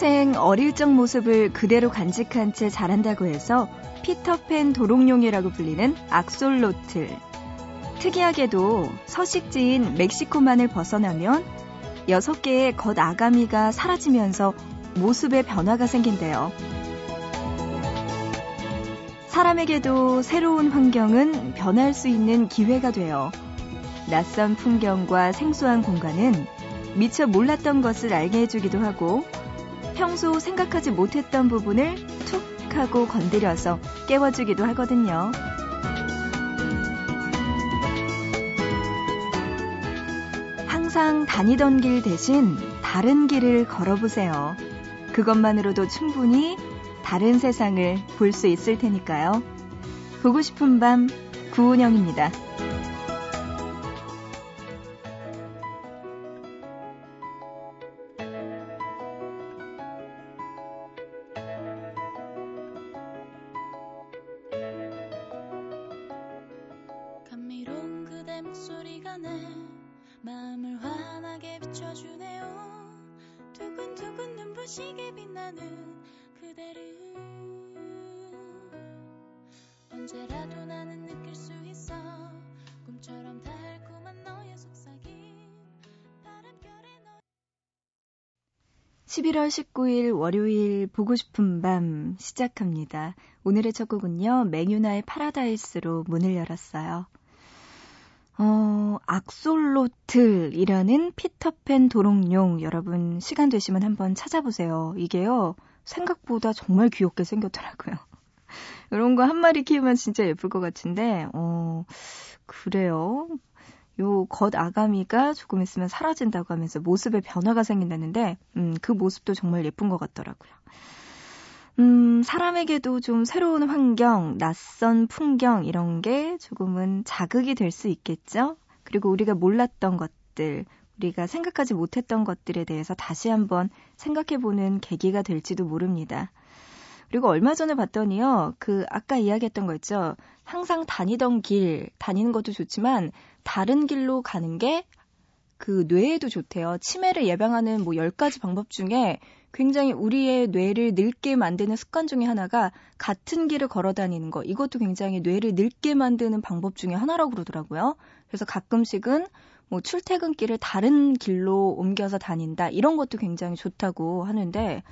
평생 어릴 적 모습을 그대로 간직한 채 자란다고 해서 피터팬 도롱뇽이라고 불리는 악솔로틀. 특이하게도 서식지인 멕시코만을 벗어나면 6개의 겉 아가미가 사라지면서 모습의 변화가 생긴대요. 사람에게도 새로운 환경은 변할 수 있는 기회가 돼요. 낯선 풍경과 생소한 공간은 미처 몰랐던 것을 알게 해주기도 하고 평소 생각하지 못했던 부분을 툭 하고 건드려서 깨워주기도 하거든요. 항상 다니던 길 대신 다른 길을 걸어보세요. 그것만으로도 충분히 다른 세상을 볼 수 있을 테니까요. 보고 싶은 밤 구은영입니다. 11월 19일 월요일 보고 싶은 밤 시작합니다. 오늘의 첫 곡은요, 맹유나의 파라다이스로 문을 열었어요. 어, 악솔로틀이라는 피터팬 도롱뇽 여러분 시간 되시면 한번 찾아보세요. 이게요, 생각보다 정말 귀엽게 생겼더라고요. 이런 거 한 마리 키우면 진짜 예쁠 것 같은데, 어, 그래요. 요 겉 아가미가 조금 있으면 사라진다고 하면서 모습에 변화가 생긴다는데, 음, 그 모습도 정말 예쁜 것 같더라고요. 음, 사람에게도 좀 새로운 환경, 낯선 풍경, 이런 게 조금은 자극이 될 수 있겠죠? 그리고 우리가 몰랐던 것들, 우리가 생각하지 못했던 것들에 대해서 다시 한번 생각해 보는 계기가 될지도 모릅니다. 그리고 얼마 전에 봤더니요, 그, 아까 이야기했던 거 있죠. 항상 다니던 길, 다니는 것도 좋지만, 다른 길로 가는 게 그 뇌에도 좋대요. 치매를 예방하는 뭐 10가지 방법 중에 굉장히 우리의 뇌를 늙게 만드는 습관 중에 하나가 같은 길을 걸어 다니는 거. 이것도 굉장히 뇌를 늙게 만드는 방법 중에 하나라고 그러더라고요. 그래서 가끔씩은 뭐 출퇴근길을 다른 길로 옮겨서 다닌다. 이런 것도 굉장히 좋다고 하는데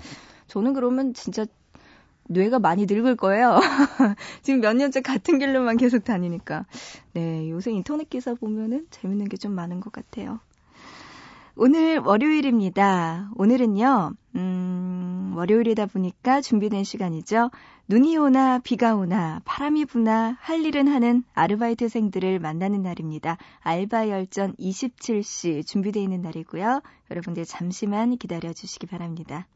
저는 그러면 진짜 뇌가 많이 늙을 거예요. 지금 몇 년째 같은 길로만 계속 다니니까. 네, 요새 인터넷 기사 보면은 재밌는 게 좀 많은 것 같아요. 오늘 월요일입니다. 오늘은요, 음, 월요일이다 보니까 준비된 시간이죠. 눈이 오나 비가 오나 바람이 부나 할 일은 하는 아르바이트생들을 만나는 날입니다. 알바 열전 27시 준비되어 있는 날이고요. 여러분들 잠시만 기다려 주시기 바랍니다.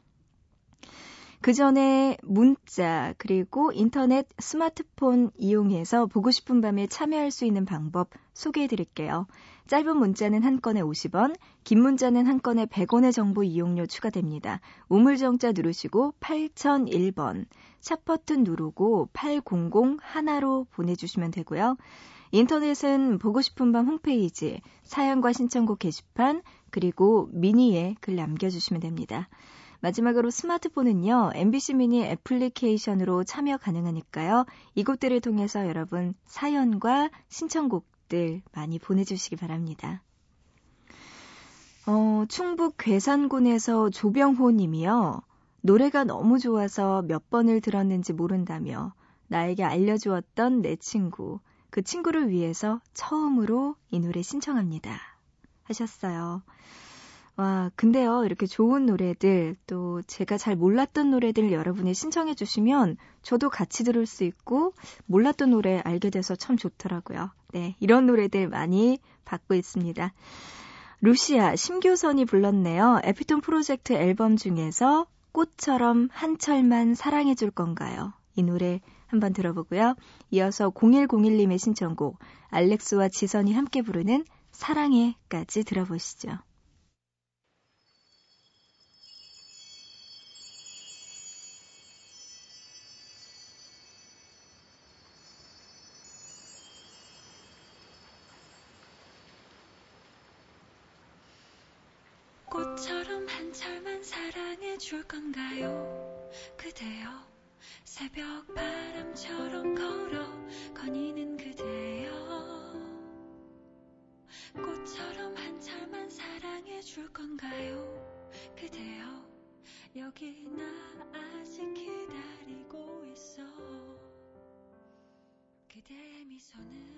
그 전에 문자 그리고 인터넷 스마트폰 이용해서 보고 싶은 밤에 참여할 수 있는 방법 소개해 드릴게요. 짧은 문자는 한 건에 50원, 긴 문자는 한 건에 100원의 정보 이용료 추가됩니다. 우물정자 누르시고 8001번, 샵 버튼 누르고 800 하나로 보내주시면 되고요. 인터넷은 보고 싶은 밤 홈페이지, 사연과 신청곡 게시판, 그리고 미니에 글 남겨주시면 됩니다. 마지막으로 스마트폰은요, MBC 미니 애플리케이션으로 참여 가능하니까요. 이곳들을 통해서 여러분 사연과 신청곡들 많이 보내주시기 바랍니다. 어, 충북 괴산군에서 조병호 님이요. 노래가 너무 좋아서 몇 번을 들었는지 모른다며 나에게 알려주었던 내 친구, 그 친구를 위해서 처음으로 이 노래 신청합니다. 하셨어요. 와, 근데요, 이렇게 좋은 노래들, 또 제가 잘 몰랐던 노래들 여러분이 신청해 주시면 저도 같이 들을 수 있고, 몰랐던 노래 알게 돼서 참 좋더라고요. 네, 이런 노래들 많이 받고 있습니다. 루시아, 심교선이 불렀네요. 에피톤 프로젝트 앨범 중에서 꽃처럼 한철만 사랑해 줄 건가요? 이 노래 한번 들어보고요. 이어서 0101님의 신청곡, 알렉스와 지선이 함께 부르는 사랑해까지 들어보시죠. 사랑해 사랑해줄 건가요? 그대여 새벽 바람처럼 걸어 거니는 그대여 꽃처럼 한철만 사랑해 줄 건가요? 그대여 여기 나 아직 기다리고 있어 그대의 미소는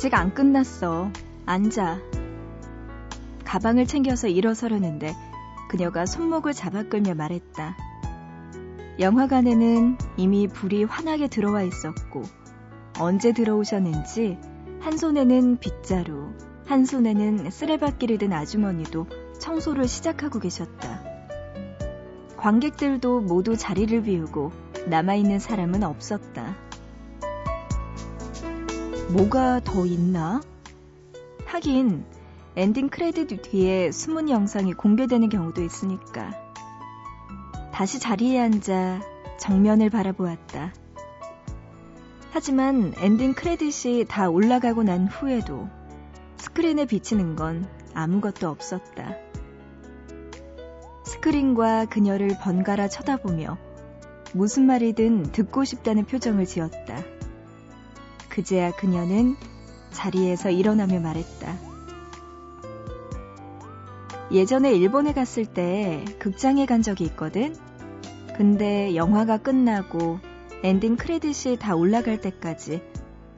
아직 안 끝났어. 앉아. 가방을 챙겨서 일어서려는데 그녀가 손목을 잡아 끌며 말했다. 영화관에는 이미 불이 환하게 들어와 있었고 언제 들어오셨는지 한 손에는 빗자루, 한 손에는 쓰레받기를 든 아주머니도 청소를 시작하고 계셨다. 관객들도 모두 자리를 비우고 남아있는 사람은 없었다. 뭐가 더 있나? 하긴 엔딩 크레딧 뒤에 숨은 영상이 공개되는 경우도 있으니까. 다시 자리에 앉아 정면을 바라보았다. 하지만 엔딩 크레딧이 다 올라가고 난 후에도 스크린에 비치는 건 아무것도 없었다. 스크린과 그녀를 번갈아 쳐다보며 무슨 말이든 듣고 싶다는 표정을 지었다. 그제야 그녀는 자리에서 일어나며 말했다. 예전에 일본에 갔을 때 극장에 간 적이 있거든? 근데 영화가 끝나고 엔딩 크레딧이 다 올라갈 때까지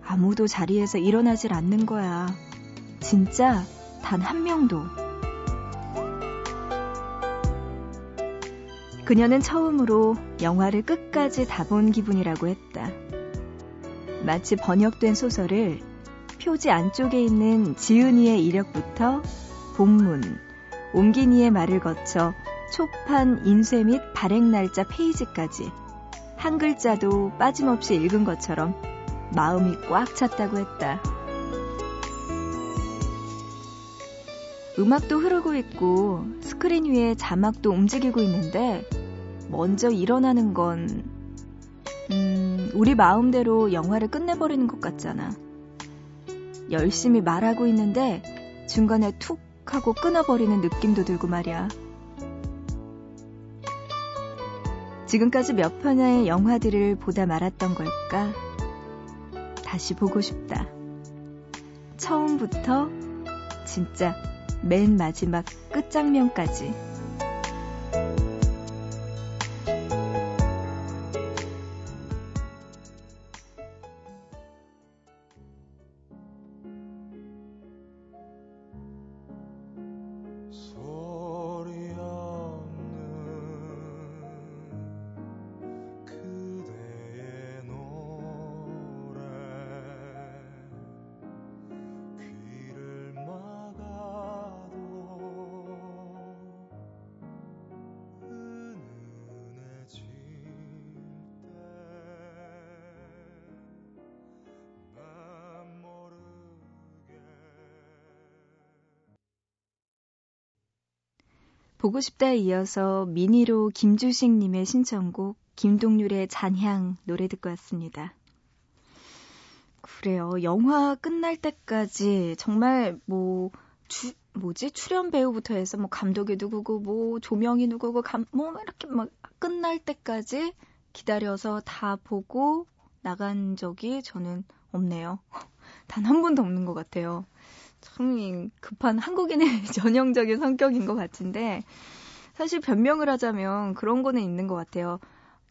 아무도 자리에서 일어나질 않는 거야. 진짜 단 한 명도. 그녀는 처음으로 영화를 끝까지 다 본 기분이라고 했다. 마치 번역된 소설을 표지 안쪽에 있는 지은이의 이력부터 본문, 옮긴이의 말을 거쳐 초판 인쇄 및 발행 날짜 페이지까지 한 글자도 빠짐없이 읽은 것처럼 마음이 꽉 찼다고 했다. 음악도 흐르고 있고 스크린 위에 자막도 움직이고 있는데 먼저 일어나는 건 음, 우리 마음대로 영화를 끝내버리는 것 같잖아. 열심히 말하고 있는데 중간에 툭 하고 끊어버리는 느낌도 들고 말이야. 지금까지 몇 편의 영화들을 보다 말았던 걸까? 다시 보고 싶다. 처음부터 진짜 맨 마지막 끝장면까지. 보고 싶다에 이어서 미니로 김주식님의 신청곡 김동률의 잔향 노래 듣고 왔습니다. 그래요. 영화 끝날 때까지 정말 뭐 주, 뭐지 출연 배우부터 해서 뭐 감독이 누구고 뭐 조명이 누구고 감, 뭐 이렇게 막 끝날 때까지 기다려서 다 보고 나간 적이 저는 없네요. 단 한 번도 없는 것 같아요. 참 급한 한국인의 전형적인 성격인 것 같은데 사실 변명을 하자면 그런 거는 있는 것 같아요.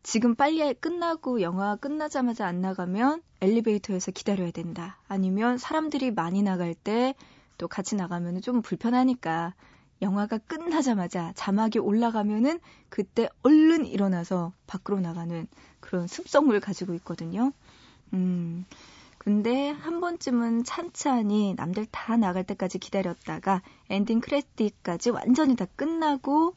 지금 빨리 끝나고 영화 끝나자마자 안 나가면 엘리베이터에서 기다려야 된다. 아니면 사람들이 많이 나갈 때 또 같이 나가면 좀 불편하니까 영화가 끝나자마자 자막이 올라가면은 그때 얼른 일어나서 밖으로 나가는 그런 습성을 가지고 있거든요. 음. 근데 한 번쯤은 찬찬히 남들 다 나갈 때까지 기다렸다가 엔딩 크레딧까지 완전히 다 끝나고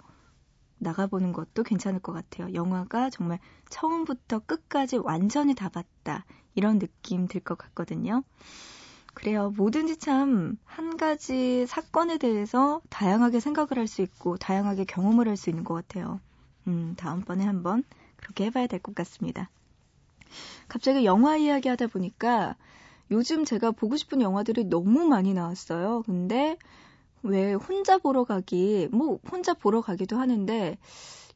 나가보는 것도 괜찮을 것 같아요. 영화가 정말 처음부터 끝까지 완전히 다 봤다. 이런 느낌 들 것 같거든요. 그래요. 뭐든지 참 한 가지 사건에 대해서 다양하게 생각을 할 수 있고 다양하게 경험을 할 수 있는 것 같아요. 음, 다음번에 한번 그렇게 해봐야 될 것 같습니다. 갑자기 영화 이야기 하다 보니까 요즘 제가 보고 싶은 영화들이 너무 많이 나왔어요. 근데 왜 혼자 보러 가기, 뭐 혼자 보러 가기도 하는데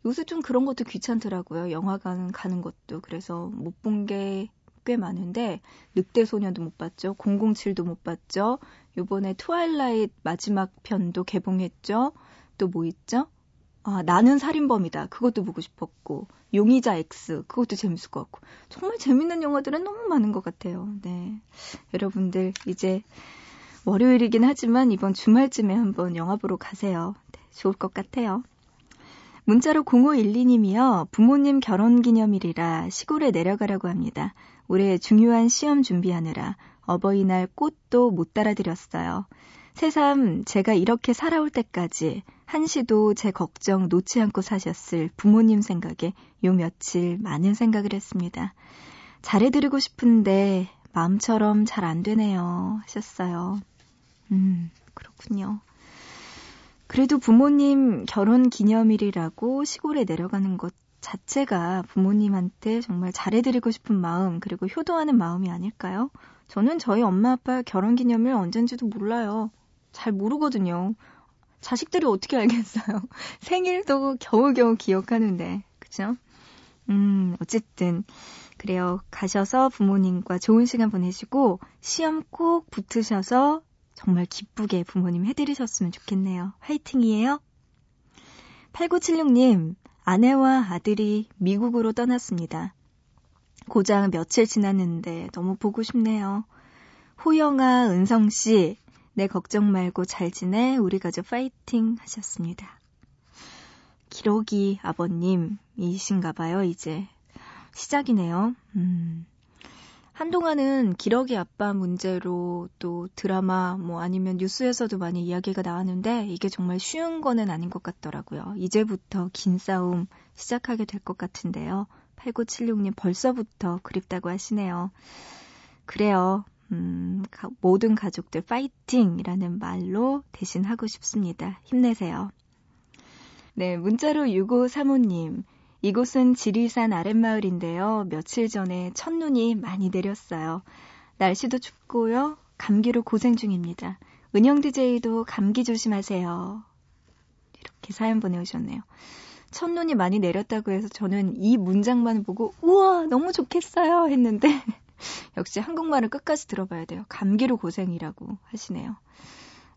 요새 좀 그런 것도 귀찮더라고요. 영화관 가는 것도. 그래서 못 본 게 꽤 많은데 늑대 소녀도 못 봤죠. 007도 못 봤죠. 요번에 트와일라이트 마지막 편도 개봉했죠. 또 뭐 있죠? 아, 나는 살인범이다. 그것도 보고 싶었고. 용의자 X. 그것도 재밌을 것 같고. 정말 재밌는 영화들은 너무 많은 것 같아요. 네. 여러분들, 이제 월요일이긴 하지만 이번 주말쯤에 한번 영화 보러 가세요. 네, 좋을 것 같아요. 문자로 0512님이요. 부모님 결혼 기념일이라 시골에 내려가라고 합니다. 올해 중요한 시험 준비하느라 어버이날 꽃도 못 따라드렸어요. 새삼 제가 이렇게 살아올 때까지 한시도 제 걱정 놓지 않고 사셨을 부모님 생각에 요 며칠 많은 생각을 했습니다. 잘해드리고 싶은데 마음처럼 잘 안 되네요. 하셨어요. 음, 그렇군요. 그래도 부모님 결혼 기념일이라고 시골에 내려가는 것 자체가 부모님한테 정말 잘해드리고 싶은 마음, 그리고 효도하는 마음이 아닐까요? 저는 저희 엄마 아빠 결혼 기념일 언젠지도 몰라요. 잘 모르거든요. 자식들이 어떻게 알겠어요? 생일도 겨우겨우 기억하는데, 그죠? 음, 어쨌든. 그래요. 가셔서 부모님과 좋은 시간 보내시고, 시험 꼭 붙으셔서 정말 기쁘게 부모님 해드리셨으면 좋겠네요. 화이팅이에요. 8976님, 아내와 아들이 미국으로 떠났습니다. 고장 며칠 지났는데 너무 보고 싶네요. 호영아, 은성씨, 내 걱정 말고 잘 지내, 우리 가족 파이팅 하셨습니다. 기러기 아버님이신가 봐요, 이제. 시작이네요. 음. 한동안은 기러기 아빠 문제로 또 드라마 뭐 아니면 뉴스에서도 많이 이야기가 나왔는데 이게 정말 쉬운 거는 아닌 것 같더라고요. 이제부터 긴 싸움 시작하게 될 것 같은데요. 8976님 벌써부터 그립다고 하시네요. 그래요. 음, 가, 모든 가족들 파이팅이라는 말로 대신하고 싶습니다. 힘내세요. 네, 문자로 6535님. 이곳은 지리산 아랫마을인데요. 며칠 전에 첫눈이 많이 내렸어요. 날씨도 춥고요. 감기로 고생 중입니다. 은영 DJ도 감기 조심하세요. 이렇게 사연 보내오셨네요. 첫눈이 많이 내렸다고 해서 저는 이 문장만 보고 우와 너무 좋겠어요 했는데 역시 한국말을 끝까지 들어봐야 돼요. 감기로 고생이라고 하시네요.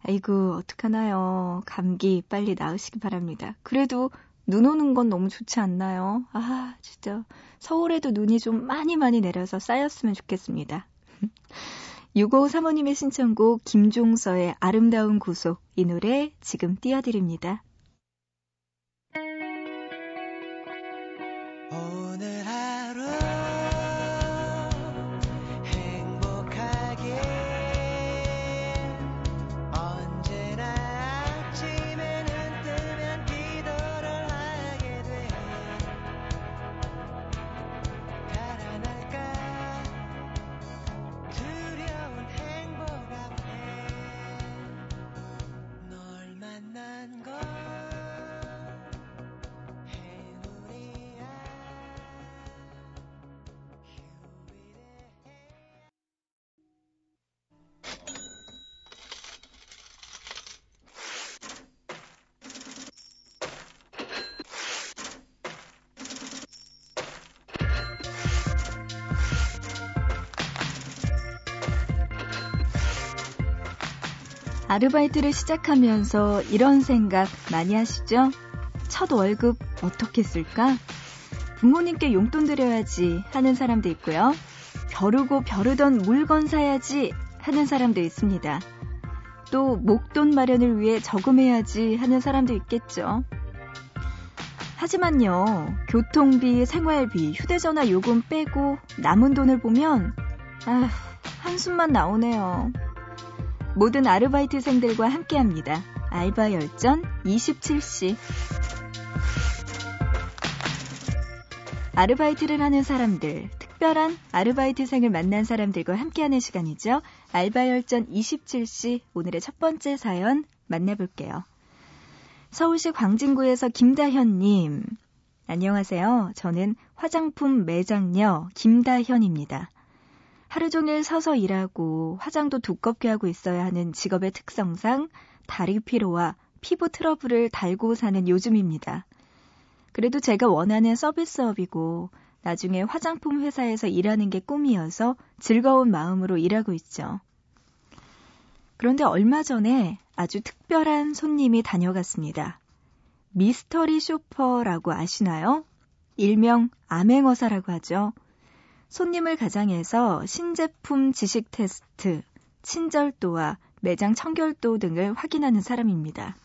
아이고 어떡하나요. 감기 빨리 나으시기 바랍니다. 그래도 눈 오는 건 너무 좋지 않나요? 아, 진짜. 서울에도 눈이 좀 많이 많이 내려서 쌓였으면 좋겠습니다. 6535님의 신청곡 김종서의 아름다운 구속 이 노래 지금 띄워드립니다. 아르바이트를 시작하면서 이런 생각 많이 하시죠? 첫 월급 어떻게 쓸까? 부모님께 용돈 드려야지 하는 사람도 있고요. 벼르고 벼르던 물건 사야지 하는 사람도 있습니다. 또 목돈 마련을 위해 저금해야지 하는 사람도 있겠죠. 하지만요, 교통비, 생활비, 휴대전화 요금 빼고 남은 돈을 보면, 아, 한숨만 나오네요. 모든 아르바이트생들과 함께 합니다. 알바 열전 27시. 아르바이트를 하는 사람들, 특별한 아르바이트생을 만난 사람들과 함께하는 시간이죠. 알바 열전 27시 오늘의 첫 번째 사연 만나볼게요. 서울시 광진구에서 김다현님. 안녕하세요. 저는 화장품 매장녀 김다현입니다. 하루 종일 서서 일하고 화장도 두껍게 하고 있어야 하는 직업의 특성상 다리 피로와 피부 트러블을 달고 사는 요즘입니다. 그래도 제가 원하는 서비스업이고 나중에 화장품 회사에서 일하는 게 꿈이어서 즐거운 마음으로 일하고 있죠. 그런데 얼마 전에 아주 특별한 손님이 다녀갔습니다. 미스터리 쇼퍼라고 아시나요? 일명 암행어사라고 하죠. 손님을 가장해서 신제품 지식 테스트, 친절도와 매장 청결도 등을 확인하는 사람입니다.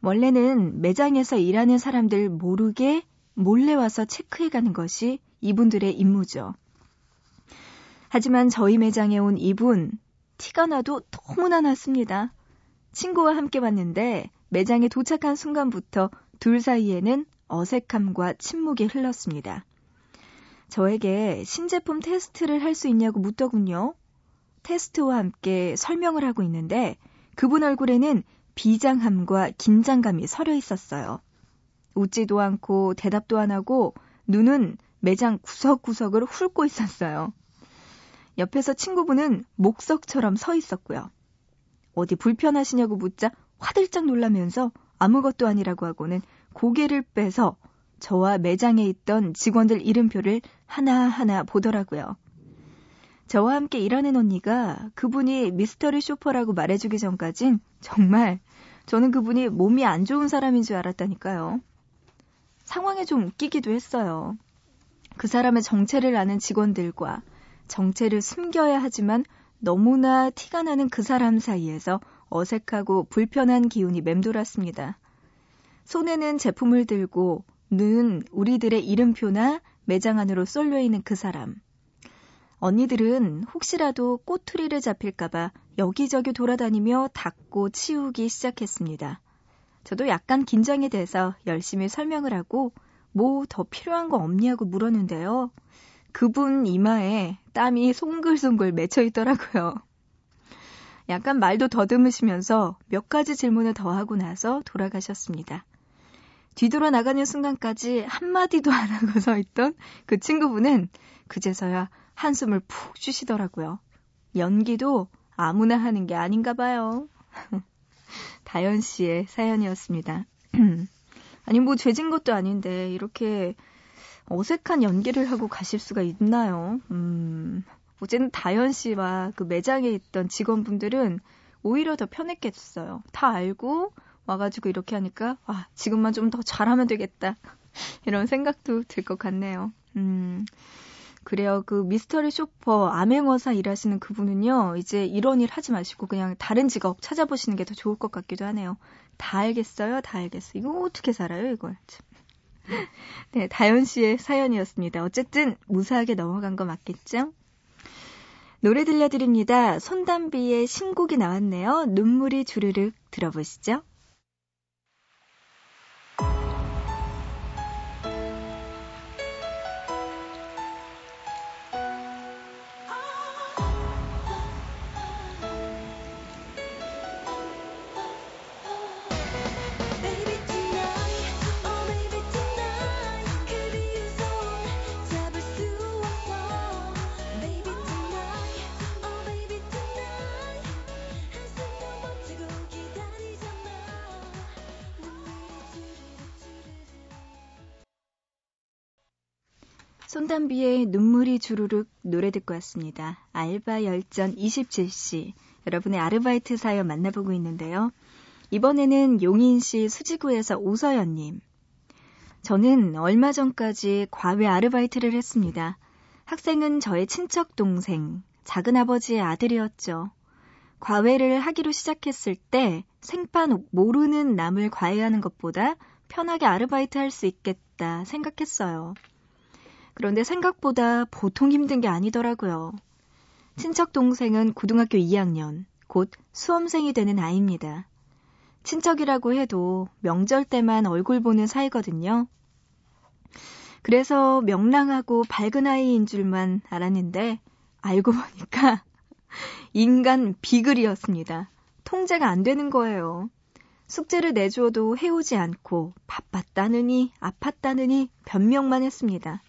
원래는 매장에서 일하는 사람들 모르게 몰래 와서 체크해 가는 것이 이분들의 임무죠. 하지만 저희 매장에 온 이분, 티가 나도 너무나 났습니다. 친구와 함께 왔는데 매장에 도착한 순간부터 둘 사이에는 어색함과 침묵이 흘렀습니다. 저에게 신제품 테스트를 할 수 있냐고 묻더군요. 테스트와 함께 설명을 하고 있는데 그분 얼굴에는 비장함과 긴장감이 서려 있었어요. 웃지도 않고 대답도 안 하고 눈은 매장 구석구석을 훑고 있었어요. 옆에서 친구분은 목석처럼 서 있었고요. 어디 불편하시냐고 묻자 화들짝 놀라면서 아무것도 아니라고 하고는 고개를 빼서 저와 매장에 있던 직원들 이름표를 하나하나 보더라고요. 저와 함께 일하는 언니가 그분이 미스터리 쇼퍼라고 말해주기 전까진 정말 저는 그분이 몸이 안 좋은 사람인 줄 알았다니까요. 상황에 좀 웃기기도 했어요. 그 사람의 정체를 아는 직원들과 정체를 숨겨야 하지만 너무나 티가 나는 그 사람 사이에서 어색하고 불편한 기운이 맴돌았습니다. 손에는 제품을 들고 눈은 우리들의 이름표나 매장 안으로 쏠려 있는 그 사람. 언니들은 혹시라도 꼬투리를 잡힐까봐 여기저기 돌아다니며 닦고 치우기 시작했습니다. 저도 약간 긴장이 돼서 열심히 설명을 하고 뭐 더 필요한 거 없냐고 물었는데요. 그분 이마에 땀이 송글송글 맺혀 있더라고요. 약간 말도 더듬으시면서 몇 가지 질문을 더 하고 나서 돌아가셨습니다. 뒤돌아 나가는 순간까지 한마디도 안 하고 서 있던 그 친구분은 그제서야 한숨을 푹 쉬시더라고요. 연기도 아무나 하는 게 아닌가 봐요. 다현 씨의 사연이었습니다. 아니, 뭐, 죄진 것도 아닌데, 이렇게 어색한 연기를 하고 가실 수가 있나요? 음, 어쨌든 다현 씨와 그 매장에 있던 직원분들은 오히려 더 편했겠어요. 다 알고 와가지고 이렇게 하니까, 와, 지금만 좀 더 잘하면 되겠다. 이런 생각도 들 것 같네요. 음. 그래요. 그 미스터리 쇼퍼 암행어사 일하시는 그분은요. 이제 이런 일 하지 마시고 그냥 다른 직업 찾아보시는 게 더 좋을 것 같기도 하네요. 다 알겠어요. 다 알겠어. 이거 어떻게 살아요, 이걸. 네, 다현 씨의 사연이었습니다. 어쨌든 무사하게 넘어간 거 맞겠죠? 노래 들려드립니다. 손담비의 신곡이 나왔네요. 눈물이 주르륵 들어보시죠. 손담비의 눈물이 주르륵 노래 듣고 왔습니다. 알바 열전 27시. 여러분의 아르바이트 사연 만나보고 있는데요. 이번에는 용인시 수지구에서 오서연님. 저는 얼마 전까지 과외 아르바이트를 했습니다. 학생은 저의 친척 동생, 작은아버지의 아들이었죠. 과외를 하기로 시작했을 때 생판 모르는 남을 과외하는 것보다 편하게 아르바이트 할 수 있겠다 생각했어요. 그런데 생각보다 보통 힘든 게 아니더라고요. 친척 동생은 고등학교 2학년, 곧 수험생이 되는 아이입니다. 친척이라고 해도 명절 때만 얼굴 보는 사이거든요. 그래서 명랑하고 밝은 아이인 줄만 알았는데 알고 보니까 인간 비글이었습니다. 통제가 안 되는 거예요. 숙제를 내주어도 해오지 않고 바빴다느니 아팠다느니 변명만 했습니다.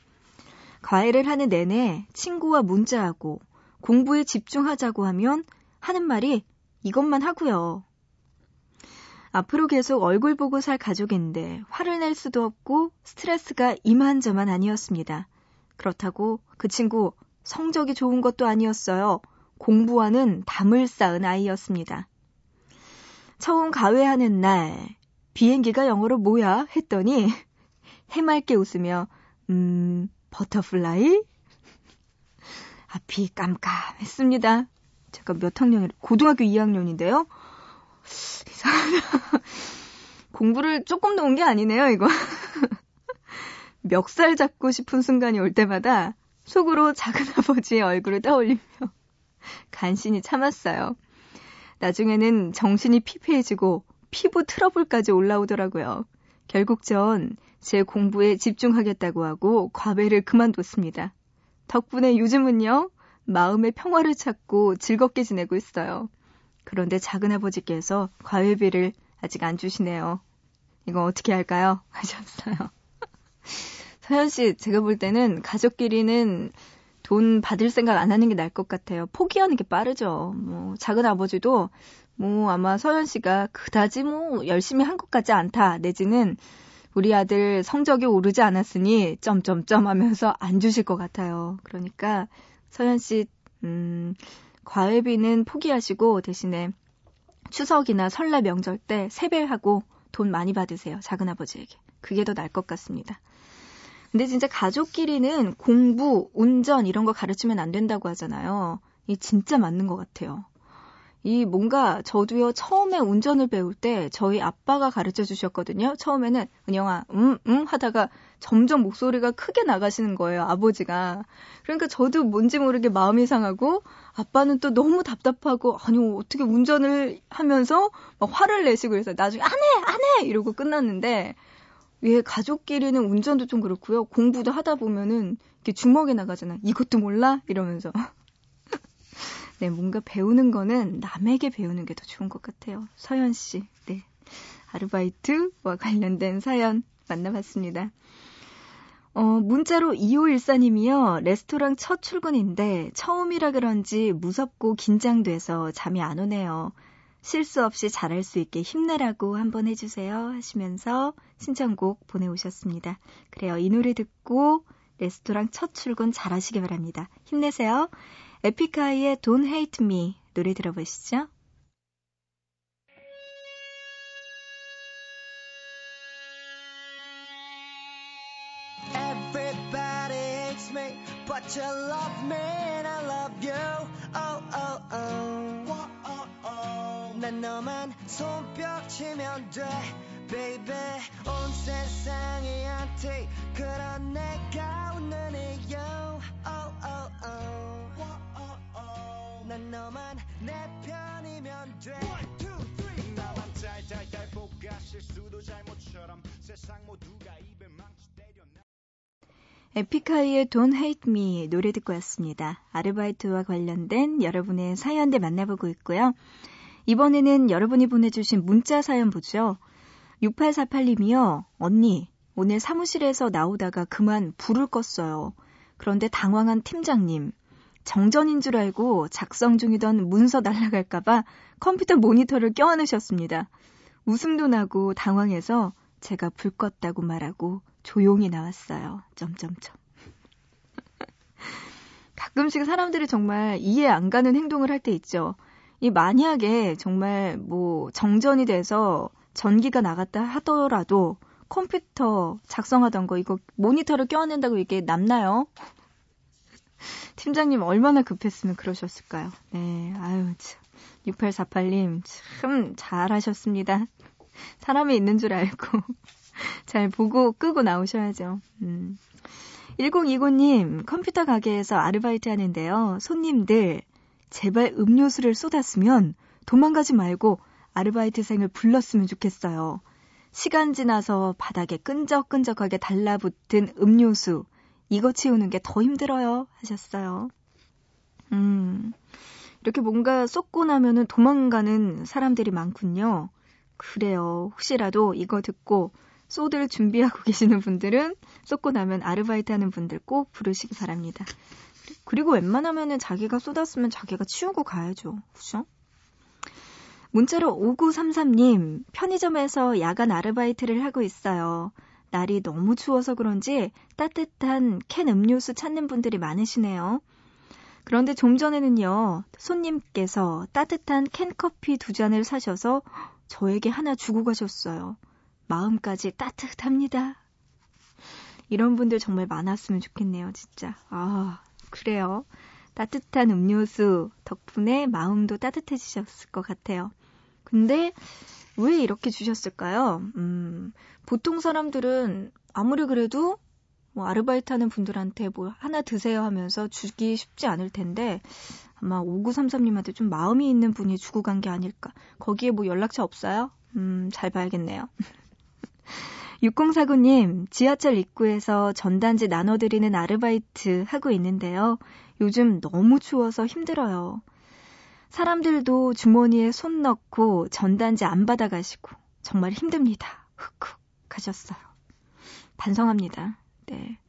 과외를 하는 내내 친구와 문자하고 공부에 집중하자고 하면 하는 말이 이것만 하고요. 앞으로 계속 얼굴 보고 살 가족인데 화를 낼 수도 없고 스트레스가 이만저만 아니었습니다. 그렇다고 그 친구 성적이 좋은 것도 아니었어요. 공부와는 담을 쌓은 아이였습니다. 처음 과외하는 날 비행기가 영어로 뭐야 했더니 해맑게 웃으며 음 butterfly 앞이 깜깜했습니다. 제가 몇 학년 고등학교 2학년인데요. 이상하다. 공부를 조금 더 온 게 아니네요, 이거. 멱살 잡고 싶은 순간이 올 때마다 속으로 작은아버지의 얼굴을 떠올리며 간신히 참았어요. 나중에는 정신이 피폐해지고 피부 트러블까지 올라오더라고요. 결국 전 제 공부에 집중하겠다고 하고 과외를 그만뒀습니다. 덕분에 요즘은요, 마음의 평화를 찾고 즐겁게 지내고 있어요. 그런데 작은아버지께서 과외비를 아직 안 주시네요. 이거 어떻게 할까요? 하셨어요. 서현 씨, 제가 볼 때는 가족끼리는 돈 받을 생각 안 하는 게 나을 것 같아요. 포기하는 게 빠르죠. 뭐, 작은 아버지도 뭐 아마 서현 씨가 그다지 뭐 열심히 한 것 같지 않다. 내지는 우리 아들 성적이 오르지 않았으니 점점점 하면서 안 주실 것 같아요. 그러니까 서현 씨, 음, 과외비는 포기하시고 대신에 추석이나 설날 명절 때 세배하고 돈 많이 받으세요. 작은 아버지에게. 그게 더 나을 것 같습니다. 근데 진짜 가족끼리는 공부, 운전 이런 거 가르치면 안 된다고 하잖아요. 이 진짜 맞는 것 같아요. 이 뭔가 저도요 처음에 운전을 배울 때 저희 아빠가 가르쳐 주셨거든요. 처음에는 은영아 음음 음 하다가 점점 목소리가 크게 나가시는 거예요. 아버지가. 그러니까 저도 뭔지 모르게 마음이 상하고 아빠는 또 너무 답답하고 아니 어떻게 운전을 하면서 막 화를 내시고 그래서 나중에 안 해 안 해 이러고 끝났는데 왜 가족끼리는 운전도 좀 그렇고요. 공부도 하다 보면은 이렇게 주먹에 나가잖아. 이것도 몰라 이러면서. 네, 뭔가 배우는 거는 남에게 배우는 게 더 좋은 것 같아요. 서연 씨, 네. 아르바이트와 관련된 사연 만나봤습니다. 어, 문자로 2514님이요. 레스토랑 첫 출근인데 처음이라 그런지 무섭고 긴장돼서 잠이 안 오네요. 실수 없이 잘할 수 있게 힘내라고 한번 해주세요 하시면서 신청곡 보내오셨습니다. 그래요. 이 노래 듣고 레스토랑 첫 출근 잘하시기 바랍니다. 힘내세요. 에픽하이의 Don't Hate Me 노래 들어보시죠. Oh oh oh. Oh, oh. 난 너만 손뼉 치면 돼, baby. 온 세상이 한테 그런 내가 웃는 이유. Oh oh oh. 에픽하이의 Don't Hate Me 노래 듣고 왔습니다. 아르바이트와 관련된 여러분의 사연들 만나보고 있고요. 이번에는 여러분이 보내주신 문자 사연 보죠. 6848님이요. 언니, 오늘 사무실에서 나오다가 그만 불을 껐어요. 그런데 당황한 팀장님. 정전인 줄 알고 작성 중이던 문서 날라갈까봐 컴퓨터 모니터를 껴안으셨습니다. 웃음도 나고 당황해서 제가 불 껐다고 말하고 조용히 나왔어요. 점점점. 가끔씩 사람들이 정말 이해 안 가는 행동을 할 때 있죠. 이 만약에 정말 뭐 정전이 돼서 전기가 나갔다 하더라도 컴퓨터 작성하던 거 이거 모니터를 껴안는다고 이게 남나요? 팀장님 얼마나 급했으면 그러셨을까요? 네, 아유, 참. 6848님, 참 잘하셨습니다. 사람이 있는 줄 알고 잘 보고 끄고 나오셔야죠. 음. 1029님, 컴퓨터 가게에서 아르바이트 하는데요. 손님들, 제발 음료수를 쏟았으면 도망가지 말고 아르바이트생을 불렀으면 좋겠어요. 시간 지나서 바닥에 끈적끈적하게 달라붙은 음료수, 이거 치우는 게 더 힘들어요. 하셨어요. 음, 이렇게 뭔가 쏟고 나면은 도망가는 사람들이 많군요. 그래요. 혹시라도 이거 듣고 쏟을 준비하고 계시는 분들은 쏟고 나면 아르바이트 하는 분들 꼭 부르시기 바랍니다. 그리고 웬만하면은 자기가 쏟았으면 자기가 치우고 가야죠. 그죠? 문자로 5933님, 편의점에서 야간 아르바이트를 하고 있어요. 날이 너무 추워서 그런지 따뜻한 캔 음료수 찾는 분들이 많으시네요. 그런데 좀 전에는요, 손님께서 따뜻한 캔커피 두 잔을 사셔서 저에게 하나 주고 가셨어요. 마음까지 따뜻합니다. 이런 분들 정말 많았으면 좋겠네요, 진짜. 아, 그래요. 따뜻한 음료수 덕분에 마음도 따뜻해지셨을 것 같아요. 근데 왜 이렇게 주셨을까요? 음, 보통 사람들은 아무리 그래도 뭐 아르바이트 하는 분들한테 뭐 하나 드세요 하면서 주기 쉽지 않을 텐데 아마 5933님한테 좀 마음이 있는 분이 주고 간 게 아닐까. 거기에 뭐 연락처 없어요? 음, 잘 봐야겠네요. 6049님, 지하철 입구에서 전단지 나눠드리는 아르바이트 하고 있는데요. 요즘 너무 추워서 힘들어요. 사람들도 주머니에 손 넣고 전단지 안 받아가시고 정말 힘듭니다. 흑흑 하셨어요. 반성합니다. 네.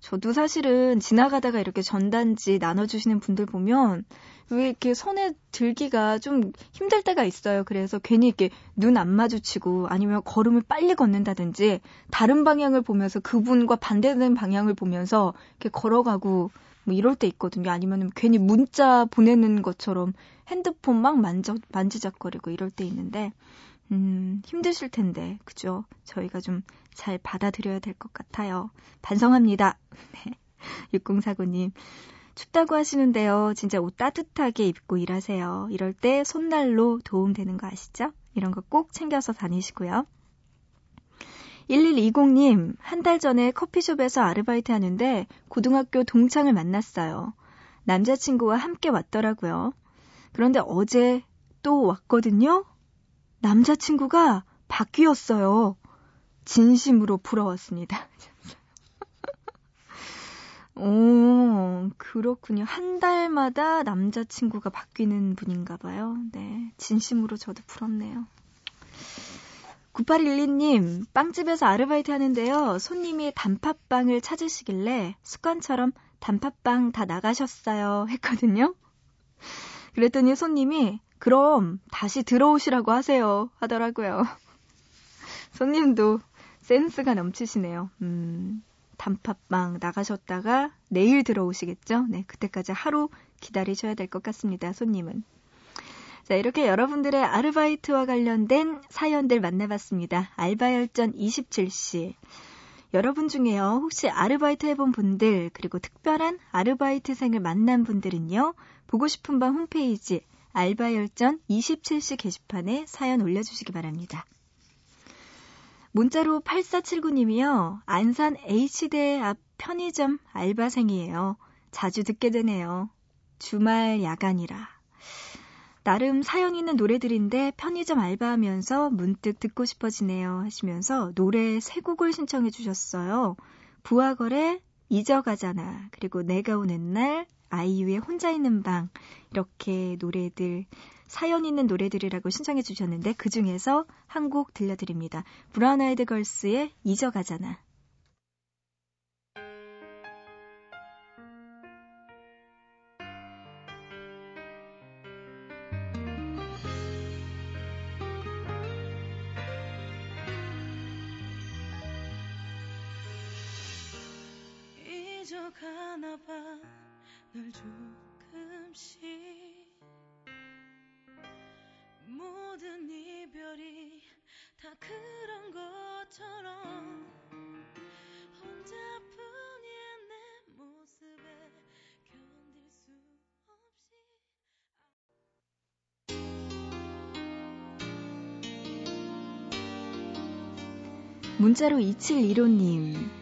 저도 사실은 지나가다가 이렇게 전단지 나눠주시는 분들 보면 왜 이렇게 손에 들기가 좀 힘들 때가 있어요. 그래서 괜히 이렇게 눈 안 마주치고 아니면 걸음을 빨리 걷는다든지 다른 방향을 보면서 그분과 반대되는 방향을 보면서 이렇게 걸어가고 뭐 이럴 때 있거든요. 아니면 괜히 문자 보내는 것처럼 핸드폰 막 만져, 만지작거리고 이럴 때 있는데 음, 힘드실 텐데, 그죠? 저희가 좀 잘 받아들여야 될 것 같아요. 반성합니다. 네. 6049님. 춥다고 하시는데요. 진짜 옷 따뜻하게 입고 일하세요. 이럴 때 손난로 도움되는 거 아시죠? 이런 거 꼭 챙겨서 다니시고요. 1120님, 한 달 전에 커피숍에서 아르바이트 하는데 고등학교 동창을 만났어요. 남자친구와 함께 왔더라고요. 그런데 어제 또 왔거든요? 남자친구가 바뀌었어요. 진심으로 부러웠습니다. 오, 그렇군요. 한 달마다 남자친구가 바뀌는 분인가 봐요. 네. 진심으로 저도 부럽네요. 9812님, 빵집에서 아르바이트 하는데요. 손님이 단팥빵을 찾으시길래 습관처럼 단팥빵 다 나가셨어요. 했거든요. 그랬더니 손님이 그럼 다시 들어오시라고 하세요. 하더라고요. 손님도 센스가 넘치시네요. 음, 단팥빵 나가셨다가 내일 들어오시겠죠? 네, 그때까지 하루 기다리셔야 될 것 같습니다. 손님은. 자, 이렇게 여러분들의 아르바이트와 관련된 사연들 만나봤습니다. 알바열전 27시. 여러분 중에요, 혹시 아르바이트 해본 분들, 그리고 특별한 아르바이트생을 만난 분들은요, 보고 싶은 밤 홈페이지 알바열전 27시 게시판에 사연 올려주시기 바랍니다. 문자로 8479님이요. 안산 H대 앞 편의점 알바생이에요. 자주 듣게 되네요. 주말 야간이라. 나름 사연 있는 노래들인데 편의점 알바하면서 문득 듣고 싶어지네요 하시면서 노래 세 곡을 신청해 주셨어요. 부하걸의 잊어가잖아. 그리고 내가 오는 날 아이유의 혼자 있는 방 이렇게 노래들 사연 있는 노래들이라고 신청해 주셨는데 그 중에서 한 곡 들려드립니다. 브라운 아이드 걸스의 잊어가잖아. 잊어가나 봐 널 조금씩 모든 이별이 다 그런 것처럼 혼자뿐인 내 모습에 견딜 수 없이 문자로 2715님.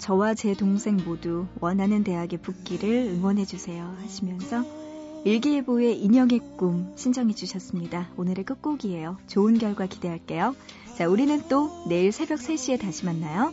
저와 제 동생 모두 원하는 대학에 붙기를 응원해주세요 하시면서 일기예보의 인형의 꿈 신청해 주셨습니다. 오늘의 끝곡이에요. 좋은 결과 기대할게요. 자, 우리는 또 내일 새벽 3시에 다시 만나요.